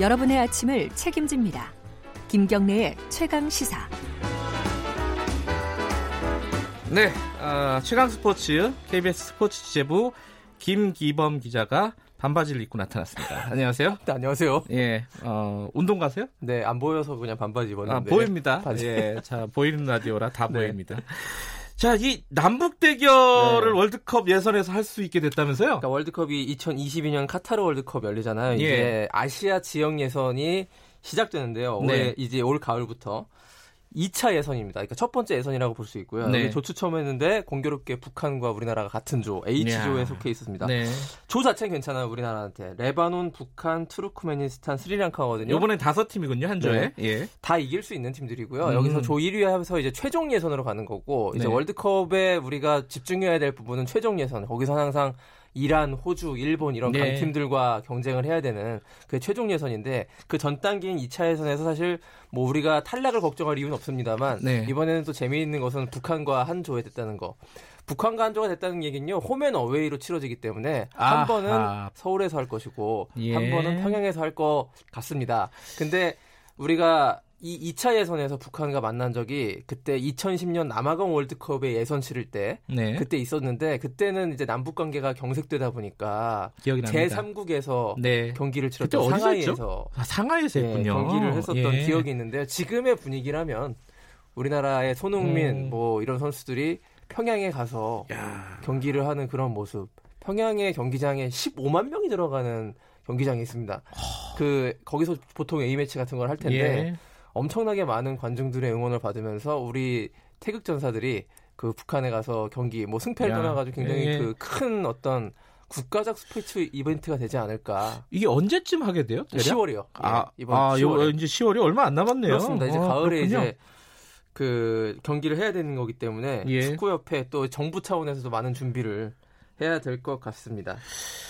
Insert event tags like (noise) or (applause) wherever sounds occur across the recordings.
여러분의 아침을 책임집니다. 김경래의 최강 시사. 네, 어, 최강 스포츠 KBS 스포츠 취재부 김기범 기자가 반바지를 입고 나타났습니다. 안녕하세요. 네, 안녕하세요. 예, 어, 운동 가세요? 네, 안 보여서 그냥 반바지 입었는데. 아, 보입니다. 바지. 예, 자, 보이는 라디오라 다 네. 보입니다. 자, 이 남북 대결을 네. 월드컵 예선에서 할 수 있게 됐다면서요? 그러니까 월드컵이 2022년 카타르 월드컵 열리잖아요. 이제 예. 아시아 지역 예선이 시작되는데요. 네. 올해 이제 올 가을부터 2차 예선입니다. 그러니까 첫 번째 예선이라고 볼 수 있고요. 네. 여기 조 추첨했는데 공교롭게 북한과 우리나라가 같은 조 H조에 이야. 속해 있었습니다. 네. 조 자체는 괜찮아요, 우리나라한테. 레바논, 북한, 투르크메니스탄, 스리랑카거든요. 요번엔 다섯 팀이군요, 한 조에. 예. 다 이길 수 있는 팀들이고요. 음. 여기서 조 1위 하면서 이제 최종 예선으로 가는 거고 이제 네. 월드컵에 우리가 집중해야 될 부분은 최종 예선. 거기서 항상 이란, 호주, 일본 이런 네. 강팀들과 경쟁을 해야 되는 그 최종 예선인데 그 전 단계인 2차 예선에서 사실 뭐 우리가 탈락을 걱정할 이유는 없습니다만 네. 이번에는 또 재미있는 것은 북한과 한 조에 됐다는 거. 북한과 한 조가 됐다는 얘기는요. 홈앤 어웨이로 치러지기 때문에 아하. 한 번은 서울에서 할 것이고 예. 한 번은 평양에서 할 것 같습니다. 근데 우리가 이 2차 예선에서 북한과 만난 적이 그때 2010년 남아공 월드컵에 예선 치를 때 네. 그때 있었는데 그때는 이제 남북 관계가 경색되다 보니까 기억이 납니다. 제3국에서 네. 경기를 치렀던 상하이에서 아, 상하이에서 예, 했군요. 경기를 했었던 예. 기억이 있는데요. 지금의 분위기라면 우리나라의 손흥민 음. 뭐 이런 선수들이 평양에 가서 야. 경기를 하는 그런 모습. 평양의 경기장에 15만 명이 들어가는 경기장이 있습니다. 그 거기서 보통 A 매치 같은 걸 할 텐데 예. 엄청나게 많은 관중들의 응원을 받으면서 우리 태극 전사들이 그 북한에 가서 경기 뭐 승패를 야, 떠나가지고 굉장히 예. 그큰 어떤 국가적 스포츠 이벤트가 되지 않을까. 이게 언제쯤 하게 돼요? 대략? 10월이요. 아, 이번 아, 10월에. 요 이제 10월이 얼마 안 남았네요. 그렇습니다. 이제 어, 가을에 그렇군요. 이제 그 경기를 해야 되는 거기 때문에 예. 축구협회 또 정부 차원에서도 많은 준비를 해야 될 것 같습니다.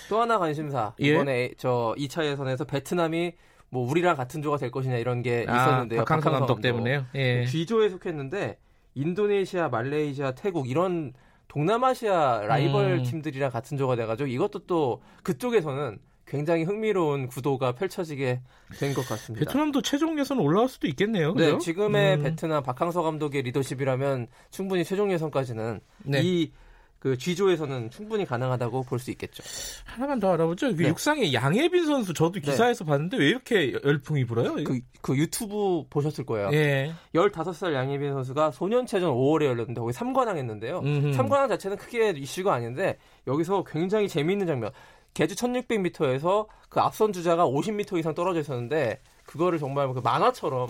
또 하나 관심사 예. 이번에 저 2차 예선에서 베트남이 뭐 우리랑 같은 조가 될 것이냐 이런 게 아, 있었는데요. 박항서 감독 감독. 때문에요. 예. G조에 속했는데 인도네시아, 말레이시아, 태국 이런 동남아시아 라이벌 음. 팀들이랑 같은 조가 돼가지고 이것도 또 그쪽에서는 굉장히 흥미로운 구도가 펼쳐지게 된 것 같습니다. 베트남도 최종 예선 올라올 수도 있겠네요. 네, 그죠? 지금의 음. 베트남 박항서 감독의 리더십이라면 충분히 최종 예선까지는 네. 이 그 G조에서는 충분히 가능하다고 볼 수 있겠죠. 하나만 더 알아보죠. 그 네. 육상의 양예빈 선수 저도 기사에서 봤는데 왜 이렇게 열풍이 불어요? 그, 그 유튜브 보셨을 거예요. 예. 15살 양예빈 선수가 소년체전 5월에 열렸는데 거기 3관왕 했는데요. 음흠. 3관왕 자체는 크게 이슈가 아닌데 여기서 굉장히 재미있는 장면. 개주 1600m에서 그 앞선 주자가 50m 이상 떨어져 있었는데 그거를 정말 그 만화처럼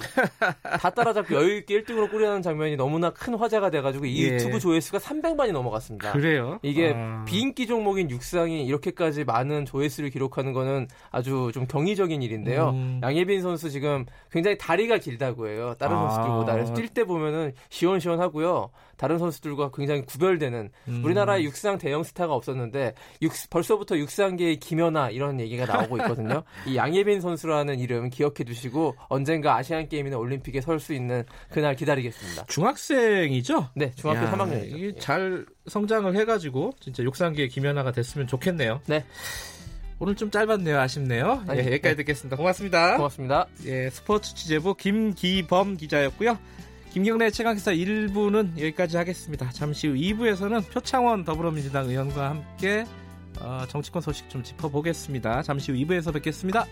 다 따라잡고 여유 있게 1등으로 꾸려는 장면이 너무나 큰 화제가 돼가지고 이 예. 유튜브 조회수가 300만이 넘어갔습니다. 그래요? 이게 아. 비인기 종목인 육상이 이렇게까지 많은 조회수를 기록하는 거는 아주 좀 경이적인 일인데요. 음. 양예빈 선수 지금 굉장히 다리가 길다고 해요. 다른 아. 선수들보다. 그래서 뛸 때 보면은 시원시원하고요. 다른 선수들과 굉장히 구별되는 음. 우리나라에 육상 대형 스타가 없었는데 육- 벌써부터 육상계의 김연아 이런 얘기가 나오고 있거든요. (laughs) 이 양예빈 선수라는 이름 기억해 두시고 언젠가 아시안 게임이나 올림픽에 설 수 있는 그날 기다리겠습니다. 중학생이죠? 네, 중학교 야, 3학년이죠. 이게 잘 성장을 해가지고 진짜 육상계의 김연아가 됐으면 좋겠네요. 네, 오늘 좀 짧았네요. 아쉽네요. 아니, 예, 여기까지 듣겠습니다. 고맙습니다. 고맙습니다. 예, 스포츠 취재부 김기범 기자였고요. 김경래 최강기사 1부는 여기까지 하겠습니다. 잠시 후 2부에서는 표창원 더불어민주당 의원과 함께 어, 정치권 소식 좀 짚어보겠습니다. 잠시 후 2부에서 뵙겠습니다.